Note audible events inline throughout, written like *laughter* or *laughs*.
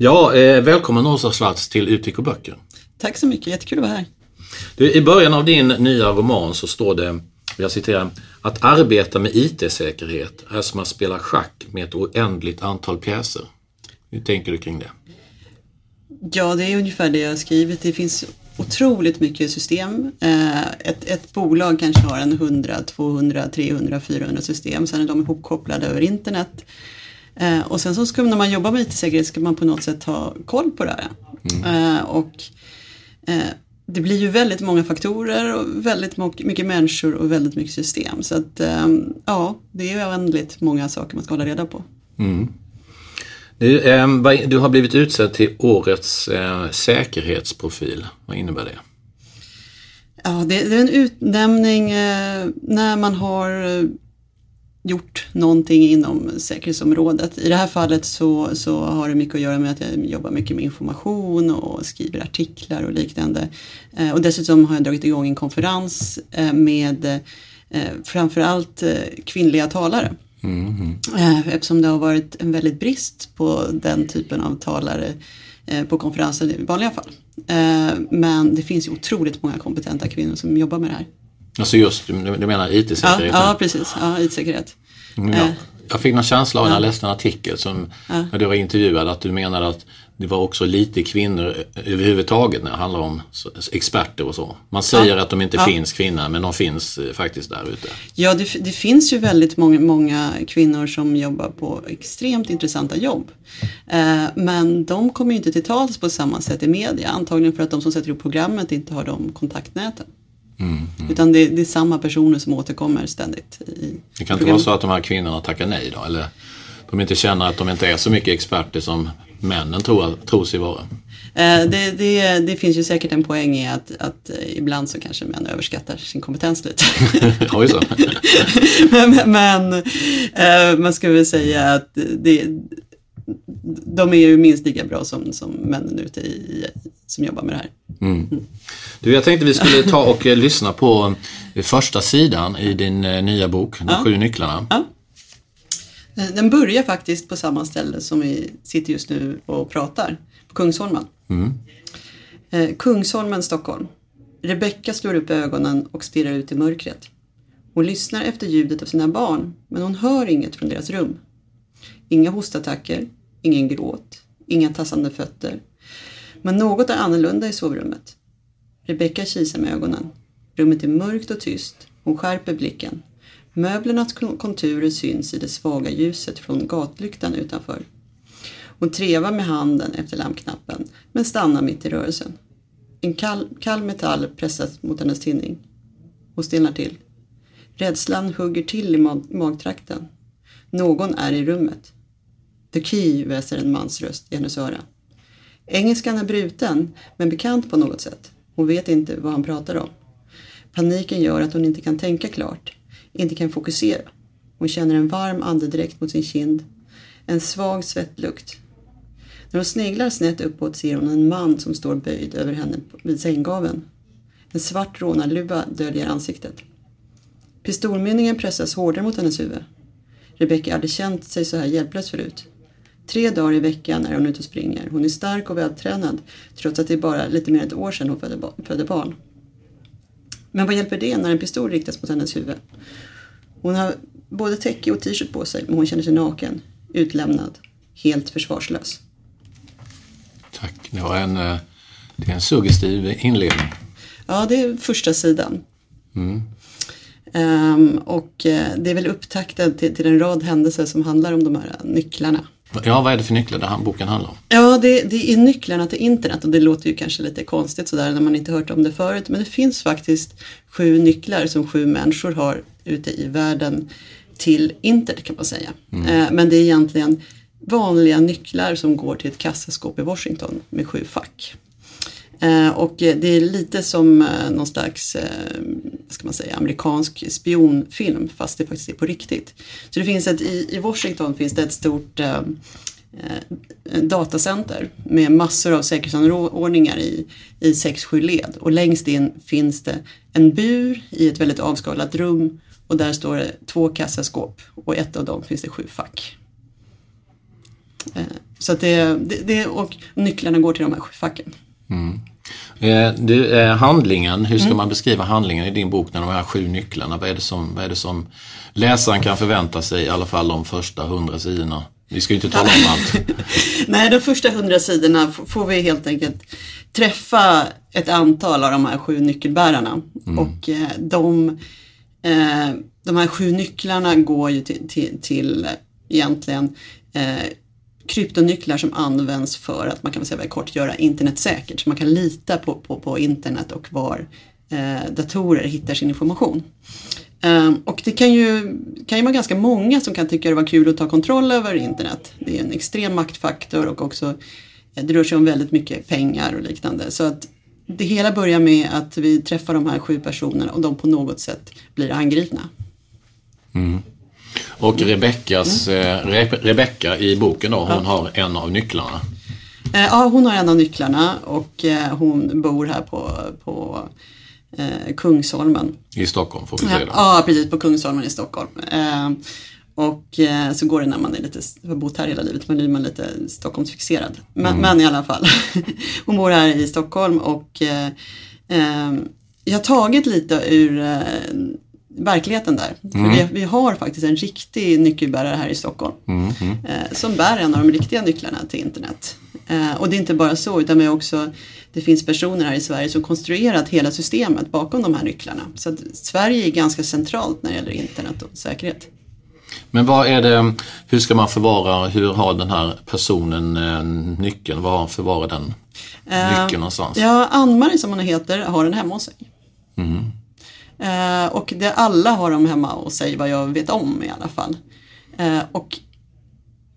Ja, eh, välkommen Åsa Schwarz till Utvik och böcker. Tack så mycket, jättekul att vara här. Du, I början av din nya roman så står det, jag citerar, att arbeta med IT-säkerhet är som att spela schack med ett oändligt antal pjäser. Hur tänker du kring det? Ja, det är ungefär det jag har skrivit. Det finns otroligt mycket system. Eh, Ett, ett bolag kanske har en 100, 200, 300, 400 system. Sen är de ihopkopplade över internet. Eh, Och sen så ska, när man jobbar med IT-säkerhet ska man på något sätt ha koll på det här. Eh, Och eh, det blir ju väldigt många faktorer och väldigt mycket människor och väldigt mycket system. Så att eh, ja, det är oändligt många saker man ska hålla reda på. Du, eh, vad- du har blivit utsedd till årets säkerhetsprofil. Vad innebär det? Ja, det, det är en utnämning när man har gjort någonting inom säkerhetsområdet. I det här fallet så, så har det mycket att göra med att jag jobbar mycket med information och skriver artiklar och liknande. Eh, och dessutom har jag dragit igång en konferens eh, med eh, framförallt kvinnliga talare. Eh, Eftersom det har varit en väldigt brist på den typen av talare på konferenser i vanliga fall. Men det finns ju otroligt många kompetenta kvinnor som jobbar med det här. Alltså just, du, menar Ja, IT-säkerhet? ja precis. Ja, IT-säkerhet. Ja. Jag fick någon känsla av när jag läste en artikel som, när du var intervjuad att du menade att det var också lite kvinnor överhuvudtaget när det handlar om experter och så. Man säger att de inte Ja. finns kvinnor men de finns eh, faktiskt där ute. Ja, det, det finns ju väldigt många, många kvinnor som jobbar på extremt intressanta jobb. Eh, men de kommer inte till tals på samma sätt i media. Antagligen för att de som sätter upp programmet inte har de kontaktnäten. Utan det, det är samma personer som återkommer ständigt. I Det kan inte vara så att de här kvinnorna tackar nej då? Eller de inte känner att de inte är så mycket experter som männen tror, tror sig vara? Eh, Det, det, det finns ju säkert en poäng i att, att eh, ibland så kanske män överskattar sin kompetens lite. *laughs* Oj så. *laughs* men men eh, man ska väl säga att det, de är ju minst lika bra som, som männen ute i, som jobbar med det här. Du, jag tänkte vi skulle ta och eh, lyssna på eh, första sidan i din eh, nya bok, De sju nycklarna. Eh, Den börjar faktiskt på samma ställe som vi sitter just nu och pratar, på Kungsholmen. Eh, Kungsholmen, Stockholm. Rebecka slår upp ögonen och stirrar ut i mörkret. Hon lyssnar efter ljudet av sina barn, men hon hör inget från deras rum. Inga hostattacker, ingen gråt, inga tassande fötter. Men något är annorlunda i sovrummet. Rebecka kisar med ögonen. Rummet är mörkt och tyst. Hon skärper blicken. Möblernas konturer syns i det svaga ljuset från gatlyktan utanför. Hon trevar med handen efter lampknappen, men stannar mitt i rörelsen. En kall, kall metall pressas mot hennes tinning. Hon stelnar till. Rädslan hugger till i mag, magtrakten. Någon är i rummet. The key, väser en mans röst i hennes öra. Engelskan är bruten, men bekant på något sätt. Hon vet inte vad han pratar om. Paniken gör att hon inte kan tänka klart, inte kan fokusera. Hon känner en varm andedräkt mot sin kind, en svag svettlukt. När hon sneglar snett uppåt ser hon en man som står böjd över henne vid sänggaveln. En svart rånarluva döljer ansiktet. Pistolmynningen pressas hårdare mot hennes huvud. Rebecca hade känt sig så här hjälplös förut. Tre dagar i veckan är hon ute och springer. Hon är stark och vältränad trots att det är bara lite mer än ett år sedan hon födde, ba- födde barn. Men vad hjälper det när en pistol riktas mot hennes huvud? Hon har både täcke och t-shirt på sig men hon känner sig naken, utlämnad, helt försvarslös. Tack. Det var en, eh, det är en suggestiv inledning. Ja, det är första sidan. Ehm, och eh, det är väl upptakten till, till en rad händelser som handlar om de här nycklarna. Ja, vad är det för nycklar det här boken handlar om? Ja, det, det är nycklarna till internet och det låter ju kanske lite konstigt sådär när man inte hört om det förut. Men det finns faktiskt sju nycklar som sju människor har ute i världen till internet kan man säga. Eh, men det är egentligen vanliga nycklar som går till ett kassaskåp i Washington med sju fack. Eh, och det är lite som eh, någon slags vad ska man säga, amerikansk spionfilm fast det faktiskt är på riktigt. Så det finns ett, i, Washington finns det ett stort datacenter med massor av säkerhetsanordningar i, i 6-7 led och längst in finns det en bur i ett väldigt avskalat rum och där står det två kassaskåp och ett av dem finns det sju fack. Så att det, det, det, och nycklarna går till de här sju facken. Eh, det, eh, handlingen, hur ska man beskriva handlingen i din bok när de här sju nycklarna? Vad är, det som, vad är det som läsaren kan förvänta sig i alla fall de första hundra sidorna? Vi ska ju inte tala om allt. *laughs* Nej, de första hundra sidorna får vi helt enkelt träffa ett antal av de här sju nyckelbärarna. Och eh, de, de här sju nycklarna går ju till, till, till egentligen kryptonycklar som används för att man kan väl säga väldigt kort göra internet säkert. Så man kan lita på, på, på internet och var eh, datorer hittar sin information. Um, och det kan ju, kan ju vara ganska många som kan tycka det var kul att ta kontroll över internet. Det är en extrem maktfaktor och också eh, det rör sig om väldigt mycket pengar och liknande. Så att det hela börjar med att vi träffar de här sju personerna och de på något sätt blir angripna. Mm. Och Rebeckas, eh, Re- Rebecka i boken då, hon har en av nycklarna. Eh, Ja, hon har en av nycklarna och eh, hon bor här på, på Kungsholmen. I Stockholm får vi säga då. ja, precis på Kungsholmen i Stockholm. Och så går det när man är lite, har bott här hela livet, man blir man lite Stockholmsfixerad. Men, men i alla fall, *laughs* hon bor här i Stockholm och eh, jag har tagit lite ur verkligheten där. För vi, vi har faktiskt en riktig nyckelbärare här i Stockholm. Eh, som bär en av de riktiga nycklarna till internet. Eh, och det är inte bara så utan vi också det finns personer här i Sverige som konstruerat hela systemet bakom de här nycklarna. Så Sverige är ganska centralt när det gäller internet och säkerhet. Men vad är det, hur ska man förvara, hur har den här personen eh, nyckeln, var förvarar den nyckeln någonstans? Ja, Ann-Marie som hon heter har den hemma hos sig. Eh, och det, alla har dem hemma och sig vad jag vet om i alla fall. Eh, och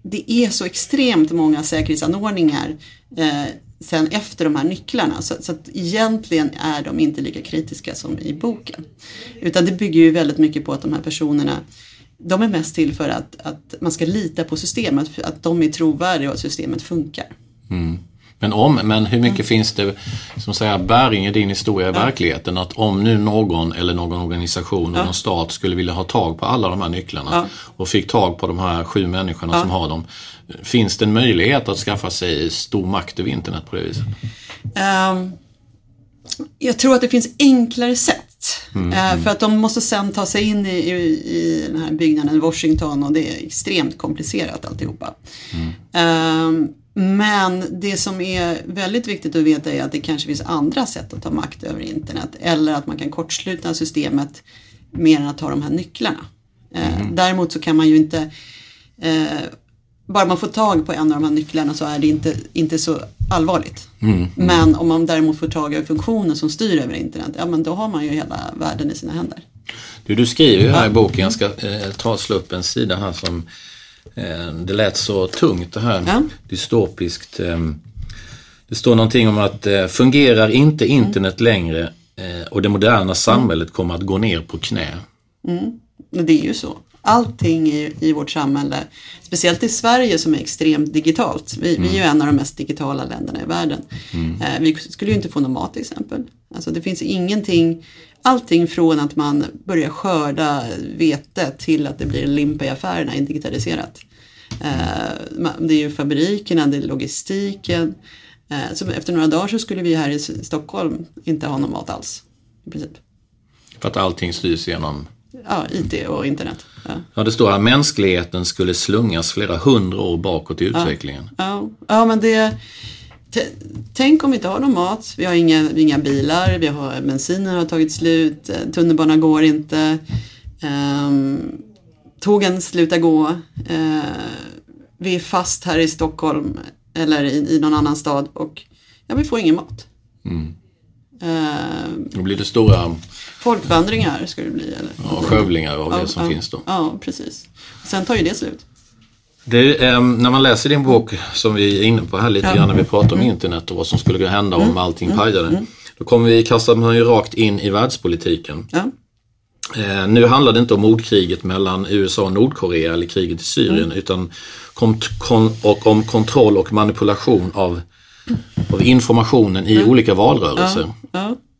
det är så extremt många säkerhetsanordningar eh, sen efter de här nycklarna. Så, så att egentligen är de inte lika kritiska som i boken. Utan det bygger ju väldigt mycket på att de här personerna de är mest till för att, att man ska lita på systemet, att de är trovärdiga och att systemet funkar. Mm. Men om, men hur mycket finns det som säger bäring i din historia i verkligheten? Att om nu någon eller någon organisation, någon stat skulle vilja ha tag på alla de här nycklarna Ja. och fick tag på de här sju människorna som har dem. Finns det en möjlighet att skaffa sig stor makt över internet på det viset? Ehm, jag tror att det finns enklare sätt. Eh, för att de måste sen ta sig in i, i, i den här byggnaden i Washington och det är extremt komplicerat alltihopa. Ehm, men det som är väldigt viktigt att veta är att det kanske finns andra sätt att ta makt över internet. Eller att man kan kortsluta systemet mer än att ta de här nycklarna. Eh, Däremot så kan man ju inte eh, bara man får tag på en av de här nycklarna så är det inte, inte så allvarligt. Men om man däremot får tag i funktionen som styr över internet, ja men då har man ju hela världen i sina händer. Du, du skriver ju här i boken, jag ska eh, ta och slå upp en sida här som det lät så tungt det här Ja. dystopiskt. Eh, det står någonting om att eh, fungerar inte internet längre eh, och det moderna samhället kommer att gå ner på knä. Men Det är ju så. Allting i, i vårt samhälle, speciellt i Sverige som är extremt digitalt. Vi, vi är ju en av de mest digitala länderna i världen. Eh, vi skulle ju inte få någon mat till exempel. Alltså det finns ingenting, allting från att man börjar skörda vete till att det blir en limpa i affärerna är digitaliserat. Eh, det är ju fabrikerna, det är logistiken. Eh, så efter några dagar så skulle vi här i Stockholm inte ha någon mat alls. I princip. För att allting styrs genom Ja, IT och internet. Ja. Ja, det står här mänskligheten skulle slungas flera hundra år bakåt i utvecklingen. Ja, ja men det... Tänk om vi inte har någon mat, vi har inga, inga bilar, vi har, bensinen har tagit slut, eh, tunnelbanan går inte, ehm, tågen slutar gå, eh, vi är fast här i Stockholm eller i, i någon annan stad och ja, vi får ingen mat. Ehm, Då blir det stora folkvandringar ska det bli. Eller? ja, skövlingar av Ja, det som ja, finns då. Ja, precis. Sen tar ju det slut. Det, ehm, när man läser din bok, som vi är inne på här lite Ja. grann när vi pratar om internet och vad som skulle hända om allting pajade. Då kommer vi kasta man ju rakt in i världspolitiken. Ja. Eh, nu handlar det inte om mordkriget mellan USA och Nordkorea eller kriget i Syrien utan kom, kon, och om kontroll och manipulation av, av informationen i olika valrörelser.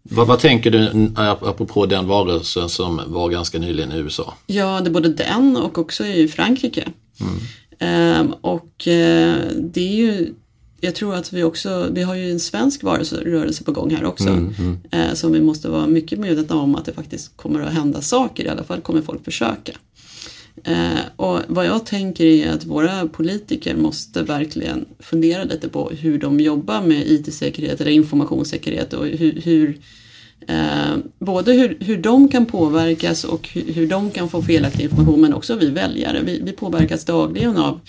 Vad, vad tänker du ap- apropå den valrörelsen som var ganska nyligen i USA? Ja, det är både den och också i Frankrike. Ehm, och eh, det är ju, jag tror att vi också, vi har ju en svensk varelse- rörelse på gång här också. Eh, som vi måste vara mycket medvetna om att det faktiskt kommer att hända saker, i alla fall kommer folk försöka. Eh, och vad jag tänker är att våra politiker måste verkligen fundera lite på hur de jobbar med IT-säkerhet eller informationssäkerhet och hur, hur eh, både hur, hur de kan påverkas och hur, hur de kan få felaktig information men också vi väljare. Vi, vi påverkas dagligen av,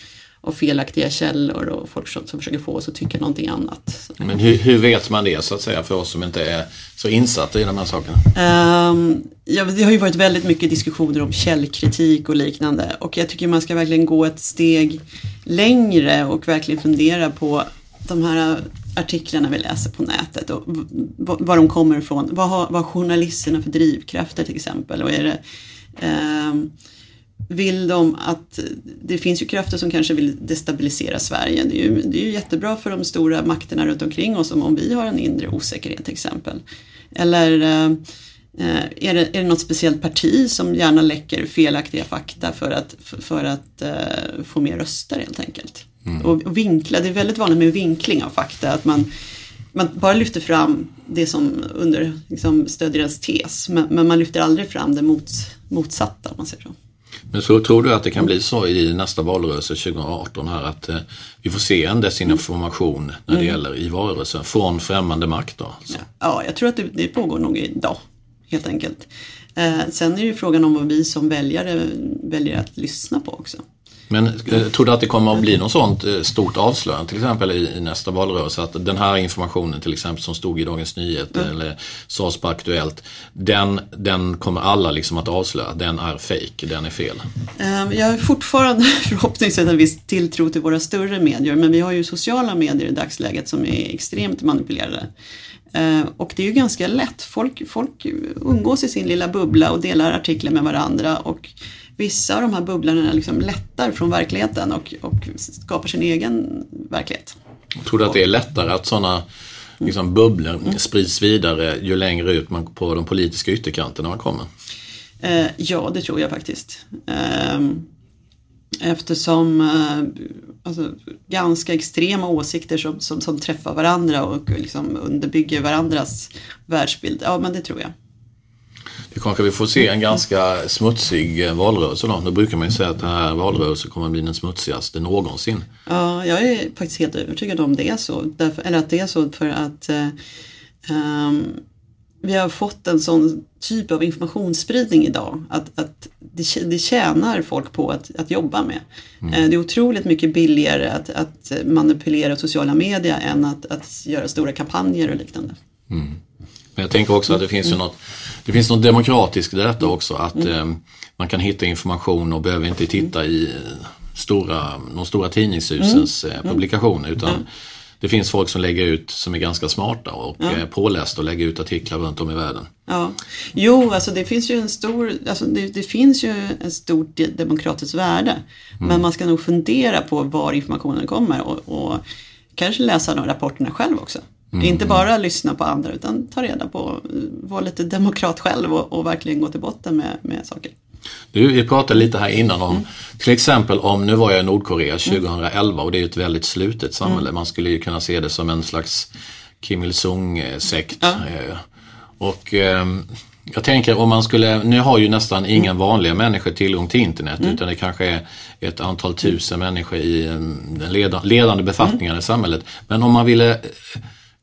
av felaktiga källor och folk som, som försöker få oss att tycka någonting annat. Men hur, hur vet man det så att säga för oss som inte är så insatta i de här sakerna? Ehm, ja, det har ju varit väldigt mycket diskussioner om källkritik och liknande och jag tycker man ska verkligen gå ett steg längre och verkligen fundera på de här artiklarna vi läser på nätet och var de kommer ifrån. Vad har, vad har journalisterna för drivkrafter till exempel? Och är det, ehm, vill de att, det finns ju krafter som kanske vill destabilisera Sverige. Det är ju, det är ju jättebra för de stora makterna runt omkring oss om, om vi har en inre osäkerhet till exempel. Eller eh, är, det, är det något speciellt parti som gärna läcker felaktiga fakta för att, för, att eh, få mer röster helt enkelt. Och, och vinkla, det är väldigt vanligt med vinkling av fakta. Att man, man bara lyfter fram det som under, liksom, stödjer ens tes. Men, men man lyfter aldrig fram det mot, motsatta om man säger så. Men så tror du att det kan bli så i nästa valrörelse 2018 här att eh, vi får se en desinformation när det gäller i valrörelsen från främmande makt då? Alltså. Ja, jag tror att det, det pågår nog idag, helt enkelt. Eh, sen är det ju frågan om vad vi som väljare väljer att lyssna på också. Men eh, tror du att det kommer att bli något sånt eh, stort avslöjande till exempel i, nästa valrörelse? Att den här informationen till exempel som stod i Dagens Nyheter eller sades på Aktuellt, den, den kommer alla liksom att avslöja. Den är fake, den är fel. Eh, Jag har fortfarande *laughs* förhoppningsvis en viss tilltro till våra större medier, men vi har ju sociala medier i dagsläget som är extremt manipulerade. Eh, Och det är ju ganska lätt. Folk, folk umgås i sin lilla bubbla och delar artiklar med varandra och vissa av de här bubblorna liksom lättar från verkligheten och, och skapar sin egen verklighet. Tror du att det är lättare att sådana liksom, bubblor sprids vidare ju längre ut man på de politiska ytterkanterna man kommer? Eh, ja, det tror jag faktiskt. Eftersom eh, alltså, ganska extrema åsikter som, som, som träffar varandra och liksom underbygger varandras världsbild. Ja, men det tror jag. Det kanske vi får se en ganska smutsig eh, valrörelse då. Då brukar man ju säga att den här valrörelsen kommer att bli den smutsigaste någonsin. Ja, jag är faktiskt helt övertygad om det är så. Därför, eller att det är så för att eh, ehm, vi har fått en sån typ av informationsspridning idag. Att, att det, det tjänar folk på att, att jobba med. Eh, det är otroligt mycket billigare att, att manipulera sociala medier än att, att göra stora kampanjer och liknande. Men jag tänker också att det finns ju något, det finns något demokratiskt i detta också. Att eh, man kan hitta information och behöver inte titta i stora, de stora tidningshusens eh, publikationer. Utan det finns folk som lägger ut, som är ganska smarta och eh, pålästa och lägger ut artiklar runt om i världen. Ja. Jo, alltså det finns ju en stor, alltså det, det finns ju ett stort de- demokratiskt värde. Men man ska nog fundera på var informationen kommer och, och kanske läsa de rapporterna själv också. Inte bara lyssna på andra utan ta reda på, vara lite demokrat själv och, och verkligen gå till botten med, med saker. Du, vi pratade lite här innan om, till exempel om, nu var jag i Nordkorea 2011 och det är ett väldigt slutet samhälle. Man skulle ju kunna se det som en slags Kim Il-Sung-sekt. Eh, Och ehm, jag tänker om man skulle, nu har ju nästan inga vanliga människor tillgång till internet utan det kanske är ett antal tusen människor i em, den leda, ledande befattningarna i samhället. Men om man ville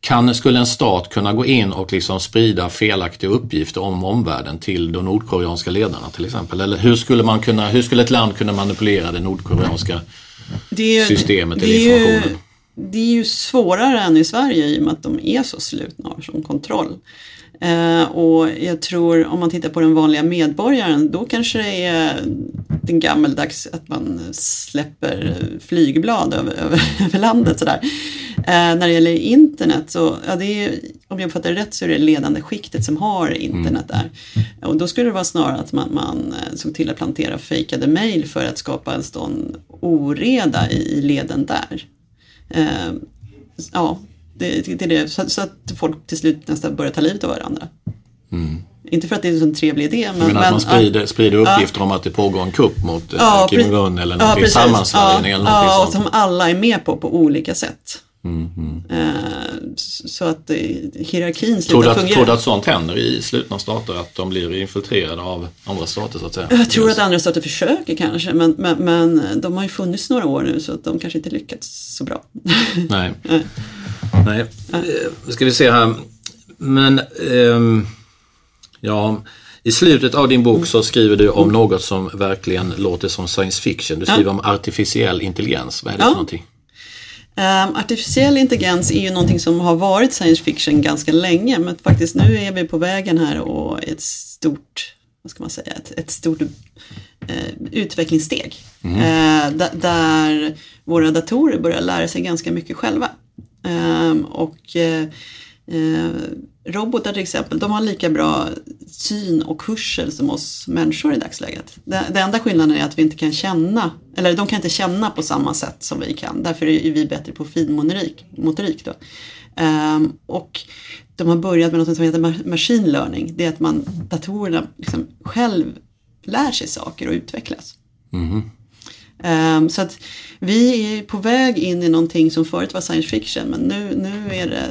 kan, skulle en stat kunna gå in och liksom sprida felaktiga uppgifter om omvärlden till de nordkoreanska ledarna till exempel? Eller hur skulle, man kunna, hur skulle ett land kunna manipulera det nordkoreanska Det är systemet eller är ju- informationen? Det är ju svårare än i Sverige i och med att de är så slutna och har sån kontroll. Eh, och jag tror om man tittar på den vanliga medborgaren då kanske det är den gammeldags att man släpper flygblad över, *laughs* över, över landet sådär. Eh, när det gäller internet så, ja, det är, om jag uppfattar det rätt så är det ledande skiktet som har internet där. Och då skulle det vara snarare att man, man eh, såg till att plantera fejkade mejl för att skapa en sån oreda i, i leden där. Eh, ja, det, det. Så, så att folk till slut nästan börjar ta livet av varandra. Inte för att det är en sån trevlig idé. Men, Men att man sprider, ja. sprider uppgifter om att det pågår en kupp mot eh, Ja, Kim Jong-Un eller ja, någonting, sammansvärjning ja, eller någonting ja, sånt. som alla är med på på olika sätt. Mm, Eh, s- så att eh, hierarkin slutar fungera. tror du att sånt händer i slutna stater? Att de blir infiltrerade av andra stater så att säga? Jag tror att andra stater försöker kanske men, men, men de har ju funnits några år nu så att de kanske inte lyckats så bra. Nej. *laughs* Nej. Eh, ska vi se här. Men ehm, ja, i slutet av din bok så skriver du om något som verkligen låter som science fiction. Du skriver om artificiell intelligens. Vad är det Ja. för någonting? Um, artificiell intelligens är ju någonting som har varit science fiction ganska länge men faktiskt nu är vi på vägen här och ett stort, vad ska man säga, ett, ett stort eh, utvecklingssteg. Eh, da, där våra datorer börjar lära sig ganska mycket själva. Ehm, och eh, eh, robotar till exempel, de har lika bra syn och hörsel som oss människor i dagsläget. Den enda skillnaden är att vi inte kan känna, eller de kan inte känna på samma sätt som vi kan. Därför är vi bättre på finmotorik. Motorik då. Ehm, och de har börjat med något som heter machine learning. Det är att man, datorerna liksom själv lär sig saker och utvecklas. Mm-hmm. Ehm, så att vi är på väg in i någonting som förut var science fiction men nu, nu är det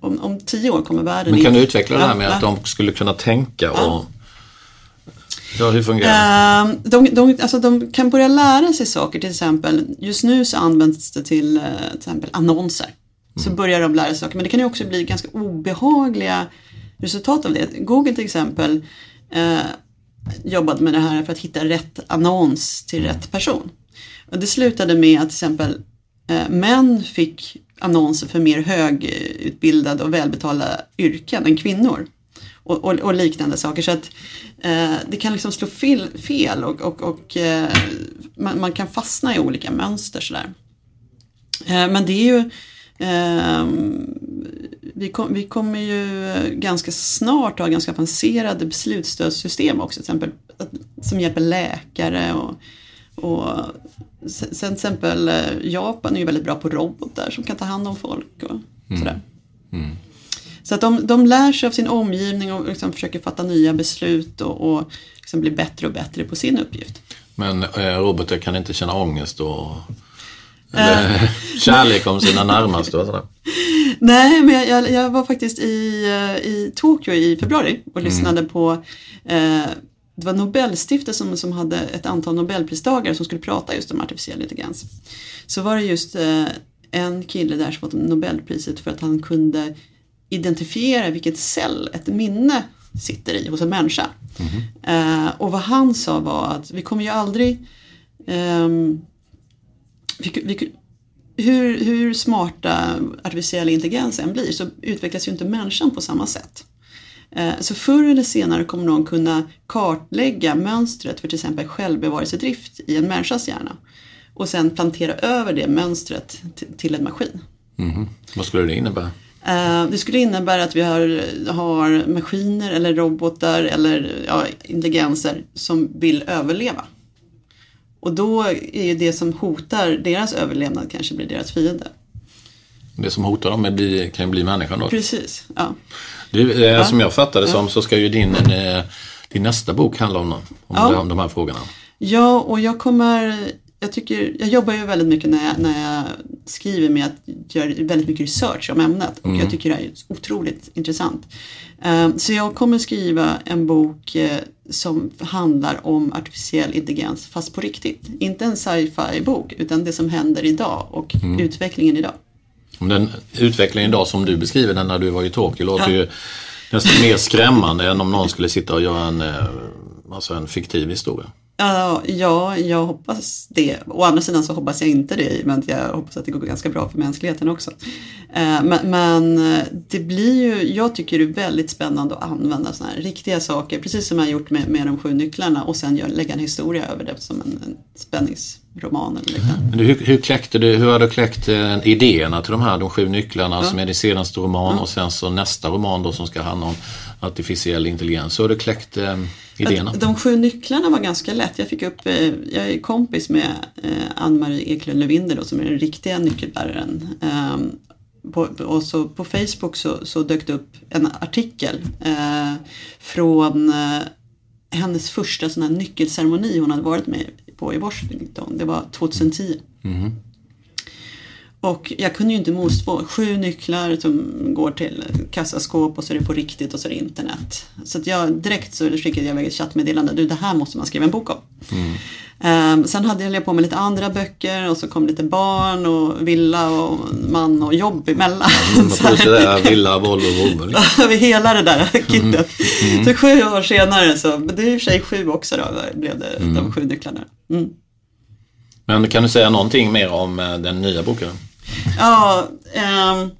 om, om tio år kommer världen Men kan in- du utveckla det här med Ja, att de skulle kunna tänka och... Ja, hur fungerar det? Ehm, de, de, alltså de kan börja lära sig saker till exempel. Just nu så används det till eh, till exempel annonser. Så börjar de lära sig saker men det kan ju också bli ganska obehagliga resultat av det. Google till exempel eh, jobbade med det här för att hitta rätt annons till rätt person. Och det slutade med att till exempel eh, män fick annonser för mer högutbildade och välbetalda yrken än kvinnor. Och, och, och liknande saker. Så att eh, det kan liksom slå fel, fel och, och, och eh, man, man kan fastna i olika mönster sådär. Eh, men det är ju ehm, vi, kom, vi kommer ju ganska snart ha ganska avancerade beslutsstödssystem också. Till exempel, som hjälper läkare och, och sen till exempel eh, Japan är ju väldigt bra på robotar som kan ta hand om folk och sådär. Så att de, de lär sig av sin omgivning och liksom försöker fatta nya beslut och, och liksom bli bättre och bättre på sin uppgift. Men eh, robotar kan inte känna ångest och... Eller *laughs* kärlek om sina närmaste och sådär. *laughs* Nej, men jag, jag, jag var faktiskt i, eh, i Tokyo i februari och lyssnade på eh, det var Nobelstiftelsen som, som hade ett antal Nobelpristagare som skulle prata just om artificiell intelligens. Så var det just eh, en kille där som fått Nobelpriset för att han kunde identifiera vilket cell ett minne sitter i hos en människa. Eh, och vad han sa var att vi kommer ju aldrig ehm, vi, vi, hur, hur smarta artificiell intelligens än blir så utvecklas ju inte människan på samma sätt. Eh, Så förr eller senare kommer någon kunna kartlägga mönstret för till exempel självbevarelsedrift i en människas hjärna. Och sen plantera över det mönstret till en maskin. Vad skulle det innebära? Eh, Det skulle innebära att vi har, har maskiner eller robotar eller ja, intelligenser som vill överleva. Och då är ju det som hotar deras överlevnad kanske blir deras fiende. Det som hotar dem är bli, kan ju bli människan då. Precis, ja. Du, eh, Som jag fattade som så ska ju din, eh, din nästa bok handlar om, om, Ja. det, om de här frågorna. Ja, och jag kommer, jag tycker, jag jobbar ju väldigt mycket när jag, när jag skriver med att göra väldigt mycket research om ämnet och jag tycker det här är otroligt intressant. Eh, Så jag kommer skriva en bok eh, som handlar om artificiell intelligens fast på riktigt. Inte en sci-fi bok utan det som händer idag och utvecklingen idag. Den utvecklingen idag som du beskriver den när du var i Tokyo låter Ja. ju nästan mer skrämmande än om någon skulle sitta och göra en, eh, alltså en fiktiv historia. Ja, ja, jag hoppas det. Å andra sidan så hoppas jag inte det, men jag hoppas att det går ganska bra för mänskligheten också. Eh, Men, men eh, det blir ju, jag tycker det är väldigt spännande att använda sådana här riktiga saker, precis som jag har gjort med, med de sju nycklarna och sen gör, lägga en historia över det som en, en spänningsroman eller liknande. Men du, hur, hur, kläckte du, hur har du kläckt eh, idéerna till de här de sju nycklarna som är din senaste roman och sen så nästa roman då som ska handla om artificiell intelligens. Hur har du kläckt eh, idéerna? Att De sju nycklarna var ganska lätt. Jag fick upp, eh, jag är kompis med eh, Ann-Marie Eklund Lövinder då, som är den riktiga nyckelbäraren. Ehm, på, och så på Facebook så, så dök det upp en artikel från hennes första sån här nyckelceremoni hon hade varit med på i Washington. Det var 2010. Och jag kunde ju inte motstå sju nycklar som går till kassaskåp och så är det på riktigt och så är det internet. Så jag direkt så skickade jag iväg ett chattmeddelande. Du det här måste man skriva en bok om. Ehm, sen hade jag på med lite andra böcker och så kom lite barn och villa och man och jobb emellan. Man Så får säga Villa, Volvo, Volvo. *laughs* Över hela det där kittet. Så sju år senare så, det är i och för sig sju också då, blev det de sju nycklarna. Mm. Men kan du säga någonting mer om eh, den nya boken? Ja, ehm,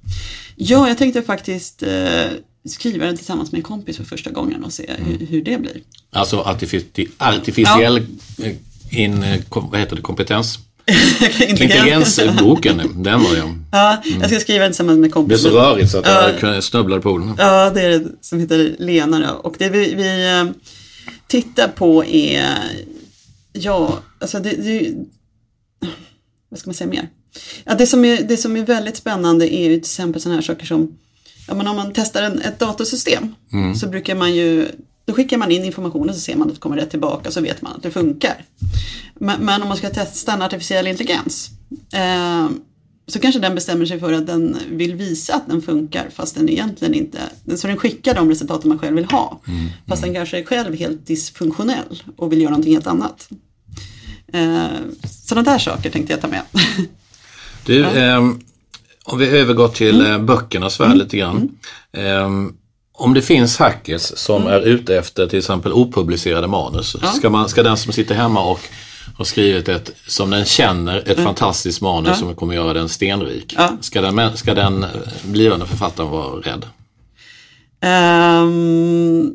ja, jag tänkte faktiskt eh, skriva den tillsammans med en kompis för första gången och se hur, hur det blir. Alltså artifici- artificiell eh, in, eh, vad heter det, kompetens? *laughs* Intelligensboken, *laughs* den var jag. Ja, jag ska skriva den tillsammans med en Det är så rörigt så att jag snubblade på den. Ja, det är det som heter Lena då. Och det vi, vi eh, tittar på är, ja, alltså det, det vad ska man säga mer? Ja, det, som är, det som är väldigt spännande är ju till exempel sådana här saker som, ja, men om man testar en, ett datorsystem så brukar man ju, då skickar man in informationen så ser man att det kommer rätt tillbaka så vet man att det funkar. Men, men om man ska testa en artificiell intelligens eh, så kanske den bestämmer sig för att den vill visa att den funkar fast den egentligen inte, så den skickar de resultaten man själv vill ha. Fast den kanske är själv helt dysfunktionell och vill göra någonting helt annat. Eh, sådana där saker tänkte jag ta med. *laughs* Du, ehm, om vi övergår till eh, böckernas värld lite grann. Ehm, om det finns hackers som är ute efter till exempel opublicerade manus, ska, man, ska den som sitter hemma och har skrivit ett, som den känner, ett fantastiskt manus som kommer göra den stenrik. Ja. Ska den, ska den eh, blivande författaren vara rädd? Ehm,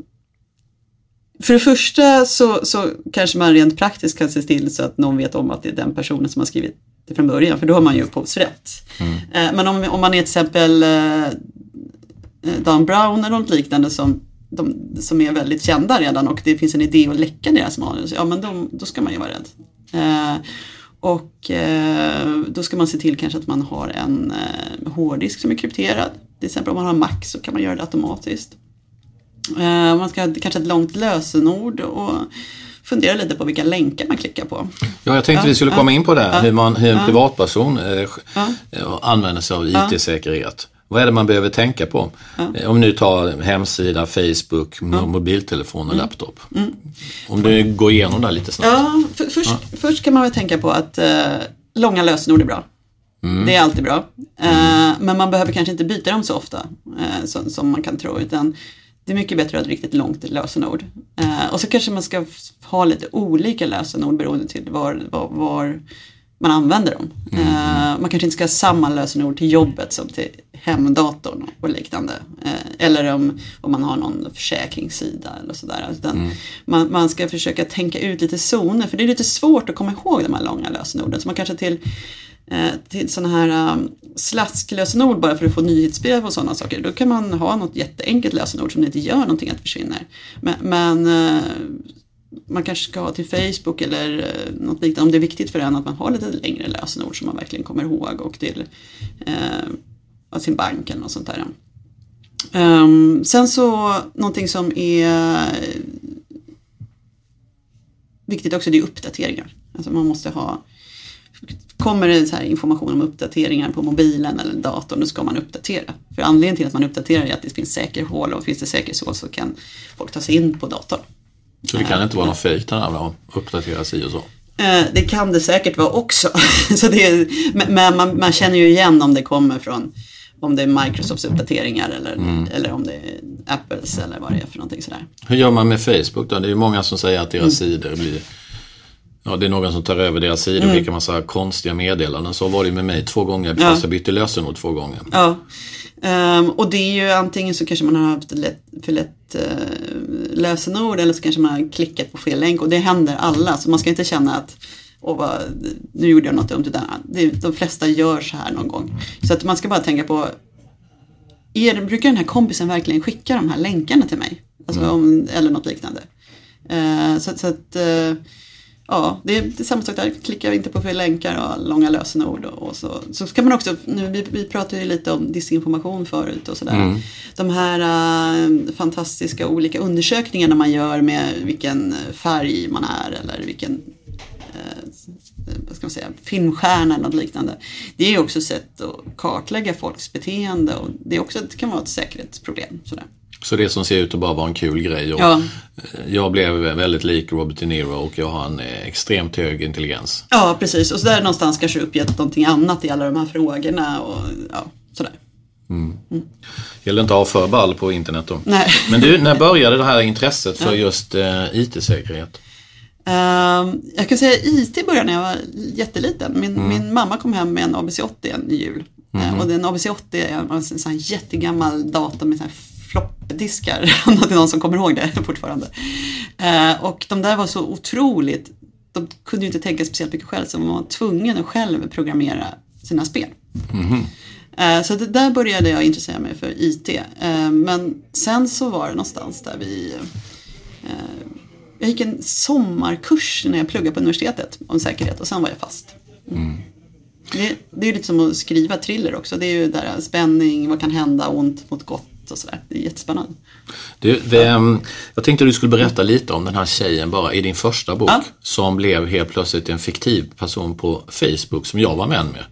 för det första så, så kanske man rent praktiskt kan se till så att någon vet om att det är den personen som har skrivit det från början, för då har man ju upphovsrätt. Eh, men om, om man är till exempel eh, Dan Brown eller något liknande som, de, som är väldigt kända redan och det finns en idé att läcka deras manus, ja men då, då ska man ju vara rädd. Eh, och eh, då ska man se till kanske att man har en eh, hårddisk som är krypterad. Till exempel om man har Mac så kan man göra det automatiskt. Eh, man ska ha kanske ett långt lösenord och fundera lite på vilka länkar man klickar på. Ja, jag tänkte vi skulle komma in på det, här, hur, man, hur en privatperson eh, Ja. eh, använder sig av IT-säkerhet. Vad är det man behöver tänka på? Om nu tar hemsida, Facebook, mo- mobiltelefon och laptop. Om du går igenom det lite snabbt. Ja, för, först, först kan man väl tänka på att eh, långa lösenord är bra. Det är alltid bra. Eh, men man behöver kanske inte byta dem så ofta eh, som, som man kan tro. Utan det är mycket bättre att ha ett riktigt långt lösenord. Eh, och så kanske man ska ha lite olika lösenord beroende till var, var, var man använder dem. Eh, man kanske inte ska ha samma lösenord till jobbet som till hemdatorn och liknande. Eh, eller om, om man har någon försäkringssida eller sådär. Utan man, man ska försöka tänka ut lite zoner för det är lite svårt att komma ihåg de här långa lösenorden. Så man kanske till eh, till sådana här um, slasklösenord bara för att få nyhetsbrev och sådana saker. Då kan man ha något jätteenkelt lösenord som inte gör någonting att det försvinner. Men, men eh, man kanske ska ha till Facebook eller eh, något liknande om det är viktigt för en att man har lite längre lösenord som man verkligen kommer ihåg och till eh, sin bank eller något sånt där. Um, sen så någonting som är eh, viktigt också det är uppdateringar. Alltså man måste ha Kommer det så här information om uppdateringar på mobilen eller datorn, då ska man uppdatera. För anledningen till att man uppdaterar är att det finns säkerhål och finns det säkerhetshål så kan folk ta sig in på datorn. Så det kan inte vara något fejk här med att uppdatera sig och så? Eh, Det kan det säkert vara också. *laughs* så det är, men man, man känner ju igen om det kommer från om det är Microsofts uppdateringar eller, eller om det är Apples eller vad det är för någonting sådär. Hur gör man med Facebook då? Det är ju många som säger att deras sidor blir Ja, det är någon som tar över deras sidor och skickar massa konstiga meddelanden. Så var det med mig två gånger, fast jag bytte lösenord två gånger. Ja, Ehm, och det är ju antingen så kanske man har haft lätt, för lätt uh, lösenord eller så kanske man har klickat på fel länk och det händer alla så man ska inte känna att Åh, vad, nu gjorde jag något dumt. Utan det, de flesta gör så här någon gång. Så att man ska bara tänka på är, Brukar den här kompisen verkligen skicka de här länkarna till mig? Alltså, om, eller något liknande. Eh, så, så att eh, Ja, det är, det är samma sak där. Klicka inte på fel länkar och långa lösenord. Och, och så. så ska man också, nu, vi, vi pratade ju lite om disinformation förut och sådär. De här äh, fantastiska olika undersökningarna man gör med vilken färg man är eller vilken eh, vad ska man säga, filmstjärna eller något liknande. Det är ju också ett sätt att kartlägga folks beteende och det, är också, det kan vara ett säkerhetsproblem. Sådär. Så det som ser ut att bara vara en kul grej. Och Ja. Jag blev väldigt lik Robert De Niro och jag har en eh, extremt hög intelligens. Ja, precis. Och så där någonstans kanske uppgett någonting annat i alla de här frågorna och ja, sådär. Gäller inte att ha för ball på internet då. Nej. Men du, när började det här intresset för just eh, IT-säkerhet? Ehm, jag kan säga IT började när jag var jätteliten. Min, min mamma kom hem med en ABC-80 en jul. Eh, och den ABC-80 är en, en sån här jättegammal dator med sån här floppdiskar. *laughs* Om det är någon som kommer ihåg det fortfarande. Eh, och de där var så otroligt, de kunde ju inte tänka speciellt mycket själv så man var tvungen att själv programmera sina spel. Eh, Så det där började jag intressera mig för IT. Eh, Men sen så var det någonstans där vi eh, jag gick en sommarkurs när jag pluggade på universitetet om säkerhet och sen var jag fast. Det, det är lite som att skriva thriller också. Det är ju där spänning, vad kan hända, ont mot gott och sådär. Det är jättespännande. Du, det, ehm, jag tänkte att du skulle berätta lite om den här tjejen bara i din första bok. Ja. Som blev helt plötsligt en fiktiv person på Facebook som jag var vän med.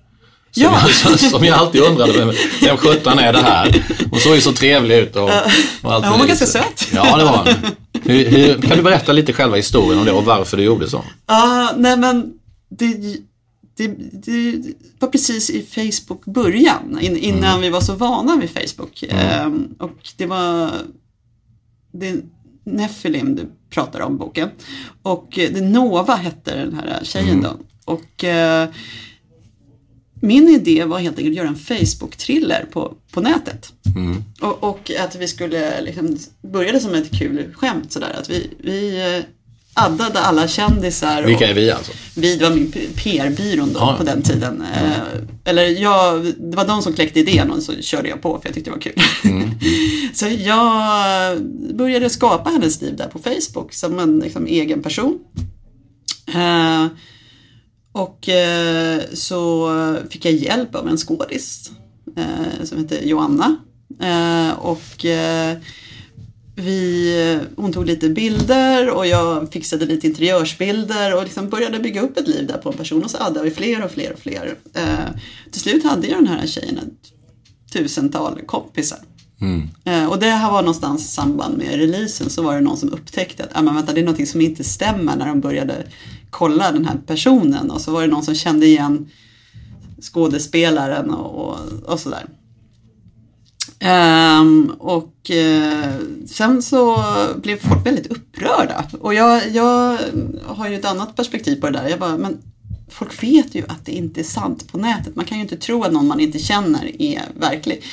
Som, Ja. jag, *laughs* som jag alltid undrade, vem, vem sjutton är det här? Hon såg ju så trevlig ut och, och allt Ja, hon var ganska söt. Ja, det var hon. Hur, hur, kan du berätta lite själva historien om det och varför du gjorde så? Ja, nej men det, det, det var precis i Facebook början, in, innan vi var så vana vid Facebook. Ehm, och det var det Nephilim du pratar om boken. Och eh, det Nova hette den här tjejen då. Och eh, min idé var helt enkelt att göra en Facebook-thriller på, på nätet. Och, och att vi skulle, liksom, började som ett kul skämt sådär. Att vi, vi eh, addade alla kändisar. Vilka är vi alltså? vi, det var min PR-byrån då Ja. på den tiden. Eh, eller jag, det var de som kläckte idén och så körde jag på för jag tyckte det var kul. *laughs* så jag började skapa hennes liv där på Facebook som en liksom, egen person. Eh, och eh, så fick jag hjälp av en skådis eh, som heter Joanna. Eh, och eh, vi, hon tog lite bilder och jag fixade lite interiörsbilder och liksom började bygga upp ett liv där på en person och så addade vi fler och fler och fler. Eh, till slut hade jag den här tjejen ett tusental kompisar. Eh, och det här var någonstans i samband med releasen så var det någon som upptäckte att ah, men vänta, det är någonting som inte stämmer när de började kolla den här personen och så var det någon som kände igen skådespelaren och, och, och sådär. Ehm, och eh, sen så blev folk väldigt upprörda. Och jag, jag har ju ett annat perspektiv på det där. Jag bara, men folk vet ju att det inte är sant på nätet. Man kan ju inte tro att någon man inte känner är verklig.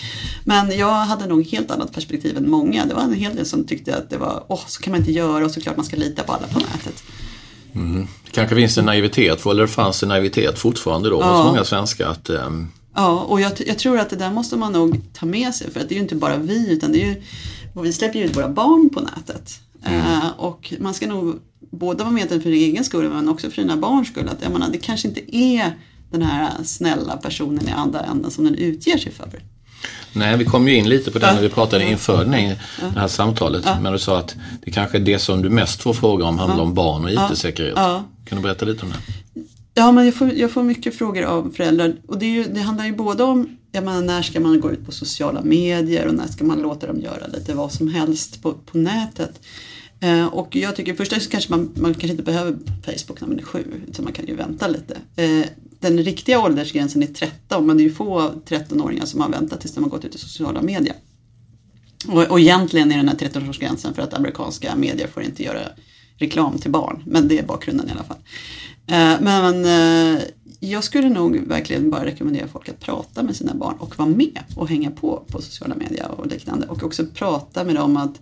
Men jag hade nog helt annat perspektiv än många. Det var en hel del som tyckte att det var, åh, så kan man inte göra och såklart man ska lita på alla på nätet. Det kanske finns en naivitet, eller det fanns en naivitet fortfarande då hos många svenskar att ehm, Ja, och jag, jag tror att det där måste man nog ta med sig för att det är ju inte bara vi utan det är ju, vi släpper ju ut våra barn på nätet. Eh, och man ska nog både vara medveten för egen skull men också för sina barns skull. Att jag menar, det kanske inte är den här snälla personen i andra änden som den utger sig för. Nej, vi kom ju in lite på det när vi pratade inför den här, det här samtalet. Men du sa att det kanske är det som du mest får frågor om handlar om barn och IT-säkerhet. Kan du berätta lite om det? Ja, men jag får, jag får mycket frågor av föräldrar och det, ju, det handlar ju både om jag menar, när ska man gå ut på sociala medier och när ska man låta dem göra lite vad som helst på, på nätet. Eh, och jag tycker först så kanske man, man kanske inte behöver Facebook när man är sju utan man kan ju vänta lite. Eh, den riktiga åldersgränsen är 13 men det är ju få 13-åringar som har väntat tills de har gått ut i sociala medier. Och, och egentligen är den här 13-årsgränsen för att amerikanska medier får inte göra reklam till barn. Men det är bakgrunden i alla fall. Eh, men eh, jag skulle nog verkligen bara rekommendera folk att prata med sina barn och vara med och hänga på på sociala medier och liknande. Och också prata med dem att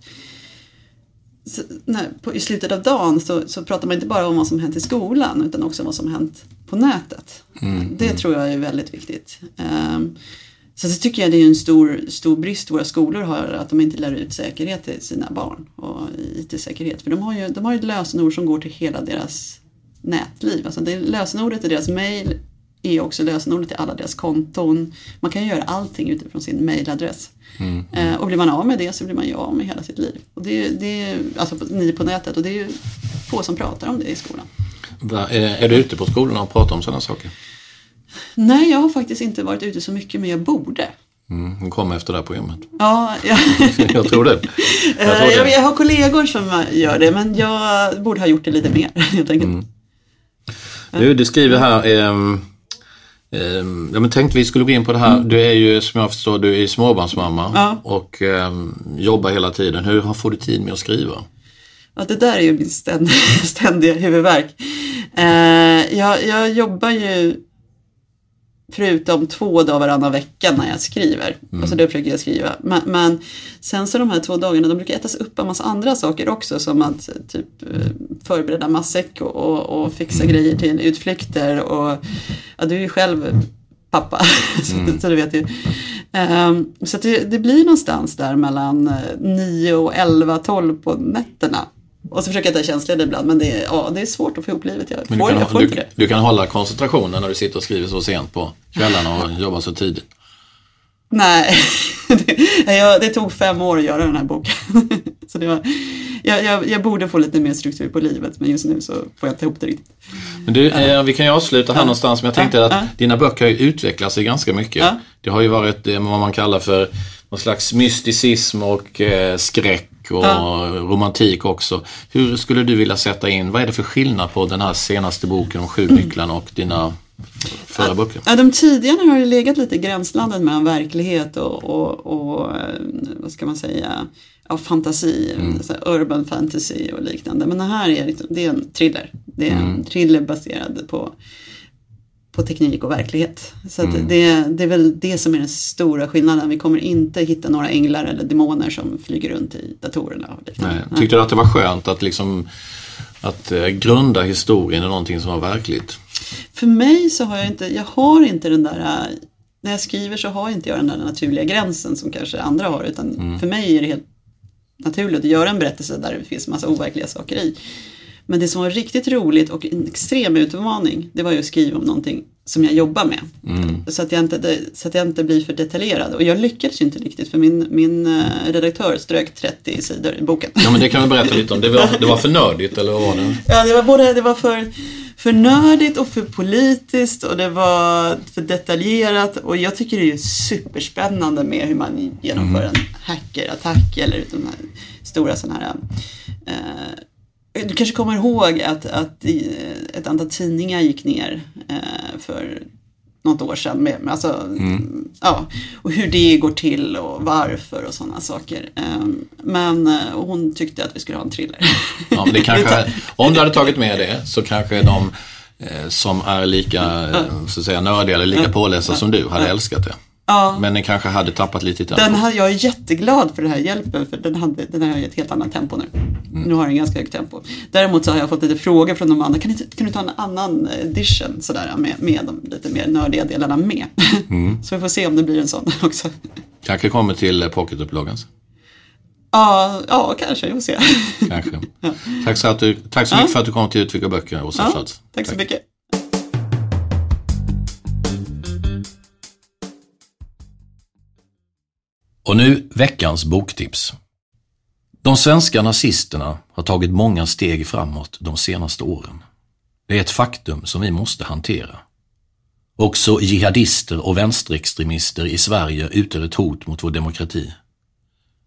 så, när, på, i slutet av dagen så, så, pratar man inte bara om vad som hänt i skolan utan också om vad som hänt på nätet. Mm, det mm. tror jag är väldigt viktigt. Um, så, så tycker jag det är en stor, stor brist våra skolor har att de inte lär ut säkerhet till sina barn och IT-säkerhet. För de har ju de har ett lösenord som går till hela deras nätliv. Alltså det, lösenordet i deras mail är också lösenordet till alla deras konton. Man kan ju göra allting utifrån sin mailadress. Mm. Eh, och blir man av med det så blir man ju av med hela sitt liv. Och det, det, alltså ni på nätet och det är ju få som pratar om det i skolan. Är du ute på skolorna och pratar om sådana saker? Nej, jag har faktiskt inte varit ute så mycket men jag borde. Mm, kom efter det här programmet. Ja, ja. *laughs* jag tror det. Jag, tror det. jag har kollegor som gör det men jag borde ha gjort det lite mer *laughs* helt enkelt. Mm. Du, du skriver här eh, Um, ja, men tänkte vi skulle gå in på det här. Mm. Du är ju som jag förstår du är småbarnsmamma ja. och um, jobbar hela tiden. Hur får du tid med att skriva? Ja, det där är ju min ständiga, *laughs* ständiga huvudvärk. Uh, jag, jag jobbar ju Förutom två dagar varannan vecka när jag skriver. Mm. Alltså då försöker jag skriva. Men, men, sen så de här två dagarna de brukar ätas upp av massa andra saker också. Som att typ eh, förbereda matsäck och, och, och fixa mm. grejer till utflykter. Och, ja, du är ju själv pappa. *laughs* Mm. så, du vet ju. Um, så det, det, blir någonstans där mellan 9 och 11, 12 på nätterna. Och så försöker jag ta tjänstledigt ibland men det är, ja, det är svårt att få ihop livet. Jag, men får, du, kan, jag får du, inte det. du kan hålla koncentrationen när du sitter och skriver så sent på kvällarna och jobbar så tidigt? Nej, *laughs* det, det, tog fem år att göra den här boken. *laughs* så det var, jag, jag, jag, borde få lite mer struktur på livet men just nu så får jag inte ihop det riktigt. Men du, eh, vi kan ju avsluta här ja. någonstans men jag tänkte ja. att ja. dina böcker har ju utvecklat sig ganska mycket. Det har ju varit eh, vad man kallar för någon slags mysticism och eh, skräck och ja. romantik också. Hur skulle du vilja sätta in, vad är det för skillnad på den här senaste boken om sju mm. nycklarna och dina förra böcker? Ja, de tidigare har ju legat lite i gränslandet mellan verklighet och, och, och eh, vad ska man säga, ja, fantasi, mm. urban fantasy och liknande. Men det här är, liksom, det är en thriller. Det är en mm. thriller baserad på på teknik och verklighet. Så mm. det, det, är väl det som är den stora skillnaden. Vi kommer inte hitta några änglar eller demoner som flyger runt i datorerna. Nej. Tyckte du att det var skönt att, liksom, att eh, grunda historien i någonting som var verkligt? För mig så har jag inte, jag har inte den där eh, när jag skriver så har inte jag den där naturliga gränsen som kanske andra har utan mm. för mig är det helt naturligt att göra en berättelse där det finns massa overkliga saker i. Men det som var riktigt roligt och en extrem utmaning, det var ju att skriva om någonting som jag jobbar med. Mm. Så, att jag inte, så att jag inte blir för detaljerad. Och jag lyckades ju inte riktigt för min, min eh, redaktör strök 30 sidor i boken. Ja men det kan vi berätta lite om. Det var, det var för nördigt eller vad var det? *laughs* Ja det var både det var för, för nördigt och för politiskt och det var för detaljerat. Och jag tycker det är superspännande med hur man genomför mm. en hackerattack eller de här stora sådana här eh, du kanske kommer ihåg att, att ett antal tidningar gick ner eh, för något år sedan. Med, alltså, mm. ja, och hur det går till och varför och sådana saker. Ehm, men eh, hon tyckte att vi skulle ha en thriller. Ja, men det kanske, *laughs* om du hade tagit med det så kanske de eh, som är lika så att säga, nördiga eller lika pålästa som du hade älskat det. Ja. Men den kanske hade tappat lite i tempo. Den hade, jag är jätteglad för den här hjälpen för den, hade, den har ett helt annat tempo nu. Mm. Nu har den ganska högt tempo. Däremot så har jag fått lite frågor från de andra. Kan du, kan du ta en annan edition sådär, med, med de lite mer nördiga delarna med? *laughs* Mm. så vi får se om det blir en sån *laughs* också. Kanske kommer till pocketupplagan. Ja, ja, kanske. Vi får se. Kanske. *laughs* Ja. Tack så, att du, tack så mycket för att du kom till Utvika böcker, Åsa ja, tack så mycket. Och nu veckans boktips. De svenska nazisterna har tagit många steg framåt de senaste åren. Det är ett faktum som vi måste hantera. Också jihadister och vänsterextremister i Sverige utgör ett hot mot vår demokrati.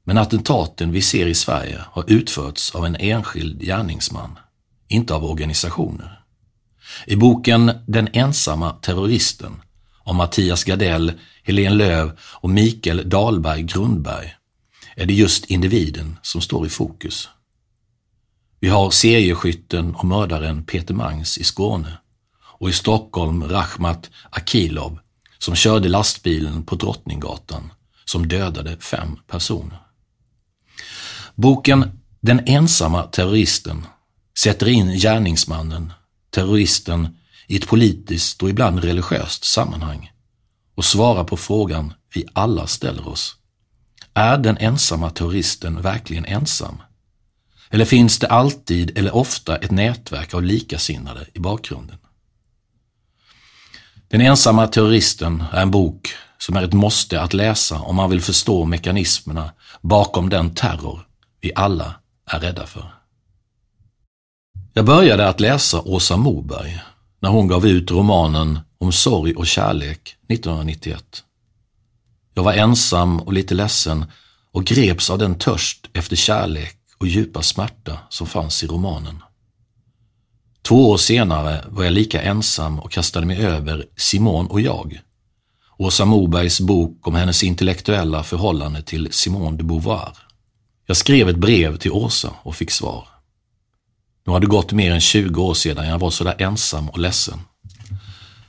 Men attentaten vi ser i Sverige har utförts av en enskild gärningsman, inte av organisationer. I boken Den ensamma terroristen av Mattias Gardell, Helene Löv och Mikael Dahlberg Grundberg är det just individen som står i fokus. Vi har serieskytten och mördaren Peter Mangs i Skåne och i Stockholm Rachmat Akilov som körde lastbilen på Drottninggatan som dödade fem personer. Boken Den ensamma terroristen sätter in gärningsmannen, terroristen, i ett politiskt och ibland religiöst sammanhang och svara på frågan vi alla ställer oss. Är den ensamma terroristen verkligen ensam? Eller finns det alltid eller ofta ett nätverk av likasinnade i bakgrunden? Den ensamma terroristen är en bok som är ett måste att läsa om man vill förstå mekanismerna bakom den terror vi alla är rädda för. Jag började att läsa Åsa Moberg när hon gav ut romanen Om sorg och kärlek 1991. Jag var ensam och lite ledsen och greps av den törst efter kärlek och djupa smärta som fanns i romanen. Två år senare var jag lika ensam och kastade mig över Simon och jag, Åsa Mobergs bok om hennes intellektuella förhållande till Simone de Beauvoir. Jag skrev ett brev till Åsa och fick svar. Nu har det gått mer än 20 år sedan jag var sådär ensam och ledsen.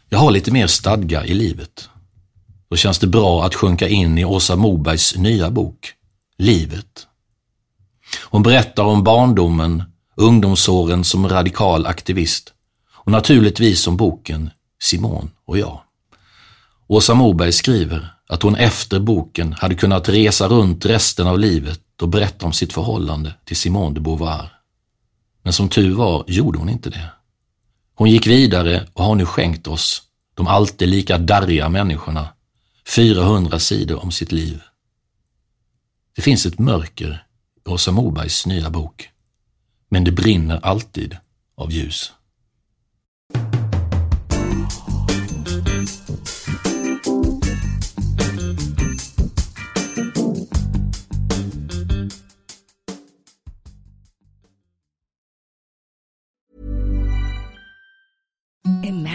Jag har lite mer stadga i livet. Då känns det bra att sjunka in i Åsa Mobergs nya bok, Livet. Hon berättar om barndomen, ungdomsåren som radikal aktivist och naturligtvis om boken Simon och jag. Åsa Moberg skriver att hon efter boken hade kunnat resa runt resten av livet och berätta om sitt förhållande till Simone de Beauvoir. Men som tur var gjorde hon inte det. Hon gick vidare och har nu skänkt oss, de alltid lika darriga människorna, 400 sidor om sitt liv. Det finns ett mörker i Åsa Mobergs nya bok, men det brinner alltid av ljus.